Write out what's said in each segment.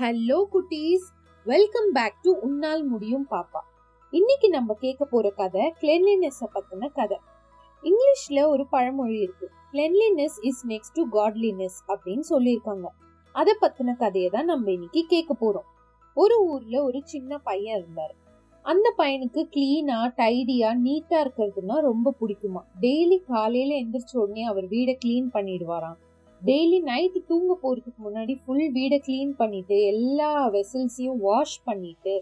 Hello குட்டீஸ். Welcome back to உன்னால் முடியும் பாப்பா. இன்னைக்கு நம்ம கேட்க போற கதை கிளென்லினஸ் பத்தின கதை. இங்கிலீஷ்ல ஒரு பழமொழி இருக்கு. Cleanliness is next to godliness அப்படின்னு சொல்லியிருக்காங்க. அதை பத்தின கதையை தான் நம்ம இன்னைக்கு கேட்க போறோம். ஒரு ஊர்ல ஒரு சின்ன பையன் இருந்தாரு. அந்த பையனுக்கு கிளீனா டைடியா நீட்டா இருக்கிறதுனா ரொம்ப பிடிக்குமா? டெய்லி காலையில எந்திரிச்ச உடனே அவர் வீடை கிளீன் பண்ணிடுவாராம். டெய்லி நைட்டு தூங்க போகிறதுக்கு முன்னாடி ஃபுல் வீடை க்ளீன் பண்ணிவிட்டு எல்லா வெசல்ஸையும் வாஷ் பண்ணிவிட்டு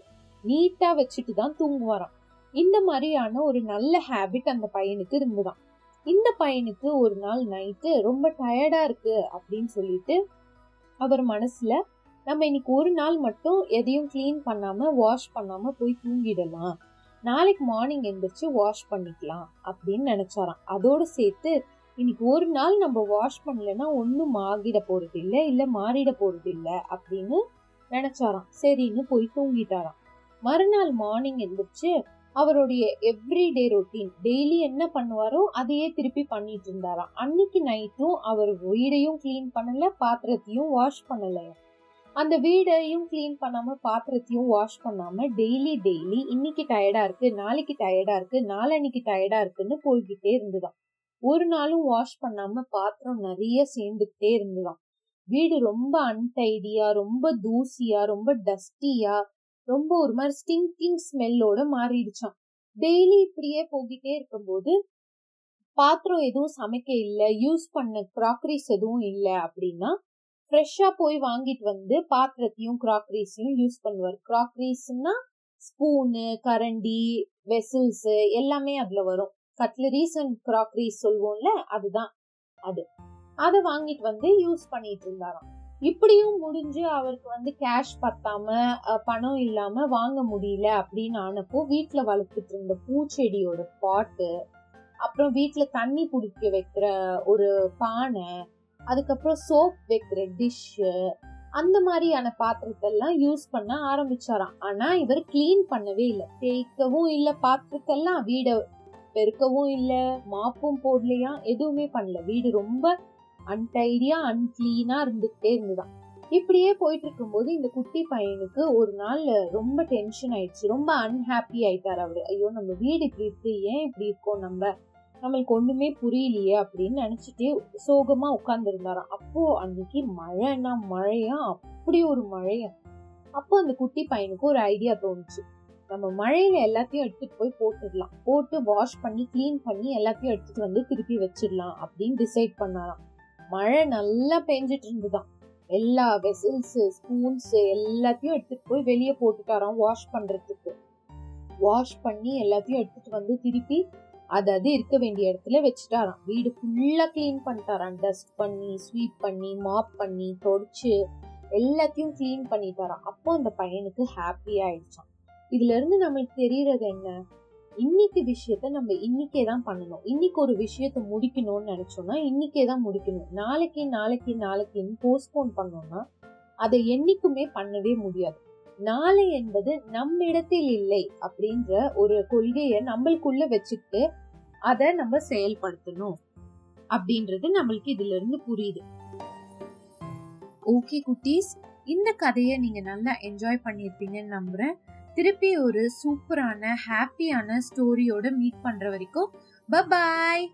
நீட்டாக வச்சுட்டு தான் தூங்குவாராம். இந்த மாதிரியான ஒரு நல்ல ஹேபிட் அந்த பையனுக்கு இருந்துதான். இந்த பையனுக்கு ஒரு நாள் நைட்டு ரொம்ப டயர்டாக இருக்குது அப்படின்னு சொல்லிட்டு அவர் மனசில் நம்ம இன்னைக்கு ஒரு நாள் மட்டும் எதையும் க்ளீன் பண்ணாமல் வாஷ் பண்ணாமல் போய் தூங்கிடலாம். நாளைக்கு மார்னிங் எந்திரிச்சு வாஷ் பண்ணிக்கலாம் அப்படின்னு நினச்சாராம். அதோட சேர்த்து இன்னைக்கு ஒரு நாள் நம்ம வாஷ் பண்ணலன்னா ஒன்றும் ஆகிட போகிறது இல்லை இல்லை மாறிட போகிறது இல்லை அப்படின்னு நினச்சாராம். சரின்னு போய் தூங்கிட்டாராம். மறுநாள் மார்னிங் எழுந்திரிச்சு அவருடைய எவ்ரிடே ரொட்டீன் டெய்லி என்ன பண்ணுவாரோ அதையே திருப்பி பண்ணிட்டு இருந்தாராம். அன்னைக்கு நைட்டும் அவர் வீடையும் க்ளீன் பண்ணல பாத்திரத்தையும் வாஷ் பண்ணல. அந்த வீடையும் க்ளீன் பண்ணாம பாத்திரத்தையும் வாஷ் பண்ணாம டெய்லி டெய்லி இன்னைக்கு டயர்டா இருக்கு நாளைக்கு டயர்டா இருக்கு நாளன்னைக்கு டயர்டா இருக்குன்னு போய்கிட்டே இருந்துதான் ஒரு நாளும் வாஷ் பண்ணாம பாத்திரம் நிறைய சேர்ந்துக்கிட்டே இருந்துதான் வீடு ரொம்ப அன்டைடியா ரொம்ப தூசியா ரொம்ப டஸ்டியா ரொம்ப ஒரு மாதிரி ஸ்டிங்கிங் ஸ்மெல்லோட மாறிடுச்சான் டெய்லி இப்படியே போகிட்டே இருக்கும்போது பாத்திரம் எதுவும் சமைக்க இல்லை யூஸ் பண்ண கிராக்கரிஸ் எதுவும் இல்லை அப்படின்னா ஃப்ரெஷ்ஷாக போய் வாங்கிட்டு வந்து பாத்திரத்தையும் கிராக்கரிஸையும் யூஸ் பண்ணுவார். கிராக்கரிஸ்னா ஸ்பூனு கரண்டி வெசல்ஸு எல்லாமே அதில் வரும். கட்லரிஸ் அண்ட் கிராக்கரிஸ் சொல்லுவோம்ல அதுதான் அது. அதை வாங்கிட்டு வந்து யூஸ் பண்ணிட்டு இருந்தாராம். இப்படியும் முடிஞ்சு அவருக்கு வந்து கேஷ் பத்தாம பணம் இல்லாம வாங்க முடியல அப்படின்னு ஆனப்போ வீட்டுல வளர்த்துட்டு இருந்த பூச்செடியோட பாட்டு அப்புறம் வீட்டுல தண்ணி பிடிக்க வைக்கிற ஒரு பானை அதுக்கப்புறம் சோப் வைக்கிற டிஷ்ஷு அந்த மாதிரியான பாத்திரத்தை எல்லாம் யூஸ் பண்ண ஆரம்பிச்சாராம். ஆனா இவர் கிளீன் பண்ணவே இல்லை. தேய்க்கவும் இல்லை பாத்திரத்தெல்லாம் வீடை பெருக்கவும் இல்லை மாப்பும் போடலையா? எதுவுமே பண்ணல. வீடு ரொம்ப அன்டைடியா அன்கிளீனா இருந்துகிட்டே இருந்துதான். இப்படியே போயிட்டு இருக்கும்போது இந்த குட்டி பையனுக்கு ஒரு நாள் ரொம்ப டென்ஷன் ஆயிடுச்சு. ரொம்ப அன்ஹாப்பி ஆயிட்டார் அவரு. ஐயோ நம்ம வீடு இப்படி இருக்கு. ஏன் இப்படி இருக்கோம் நம்ம? நம்மளுக்கு ஒண்ணுமே புரியலையே அப்படின்னு நினைச்சிட்டே சோகமா உட்கார்ந்துருந்தாராம். அப்போ அன்னைக்கு மழைன்னா மழையா? அப்படி ஒரு மழையா? அப்போ அந்த குட்டி பையனுக்கு ஒரு ஐடியா தோணுச்சு. நம்ம மழையில எல்லாத்தையும் எடுத்துட்டு போய் போட்டுடலாம். போட்டு வாஷ் பண்ணி கிளீன் பண்ணி எல்லாத்தையும் எடுத்துட்டு வந்து திருப்பி வச்சிடலாம் அப்படின்னு டிசைட் பண்ணாராம். மழை நல்லா பெஞ்சிட்டு இருந்துதான். எல்லா வெசல்ஸ் ஸ்பூன்ஸ் எல்லாத்தையும் எடுத்துட்டு போய் வெளியே போட்டுட்டாராம் வாஷ் பண்றதுக்கு. வாஷ் பண்ணி எல்லாத்தையும் எடுத்துட்டு வந்து திருப்பி அது அது இருக்க வேண்டிய இடத்துல வச்சுட்டாராம். வீடு ஃபுல்லா கிளீன் பண்ணிட்டாராம். டஸ்ட் பண்ணி ஸ்வீப் பண்ணி மாப் பண்ணி தொடச்சு எல்லாத்தையும் கிளீன் பண்ணிட்டாராம். அப்போ அந்த பையனுக்கு ஹாப்பி ஆயிடுச்சான் இதுல இருந்து நம்மளுக்கு தெரியறது என்ன? இன்னைக்கு விஷயத்த நம்ம இன்னைக்கே தான் பண்ணணும். இன்னைக்கு ஒரு விஷயத்த முடிக்கணும்னு நினைச்சோம்னா இன்னைக்கே தான் முடிக்கணும். நாளைக்கு நாளைக்கு நாளைக்குன்னு போஸ்ட்போன் பண்ணோம்னா அதை என்னைக்குமே பண்ணவே முடியாது. நாளை என்பது நம்மிடத்தில் இல்லை அப்படின்ற ஒரு கொள்கையை நம்மளுக்குள்ள வச்சுக்கிட்டு அதை நம்ம செயல்படுத்தணும் அப்படின்றது நம்மளுக்கு இதுல இருந்து புரியுது. ஓகே குட்டீஸ். இந்த கதையை நீங்க நல்லா என்ஜாய் பண்ணியிருப்பீங்கன்னு நம்புறேன். திருப்பி ஒரு சூப்பரான ஹாப்பியான ஸ்டோரியோட மீட் பண்ற வரைக்கும் பபாய்